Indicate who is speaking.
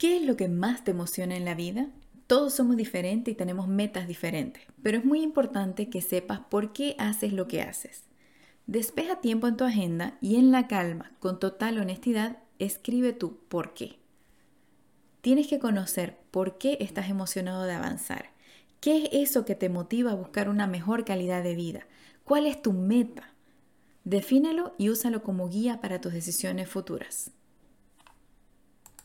Speaker 1: ¿Qué es lo que más te emociona en la vida? Todos somos diferentes y tenemos metas diferentes, pero es muy importante que sepas por qué haces lo que haces. Despeja tiempo en tu agenda y en la calma, con total honestidad, escribe tu por qué. Tienes que conocer por qué estás emocionado de avanzar. ¿Qué es eso que te motiva a buscar una mejor calidad de vida? ¿Cuál es tu meta? Defínelo y úsalo como guía para tus decisiones futuras.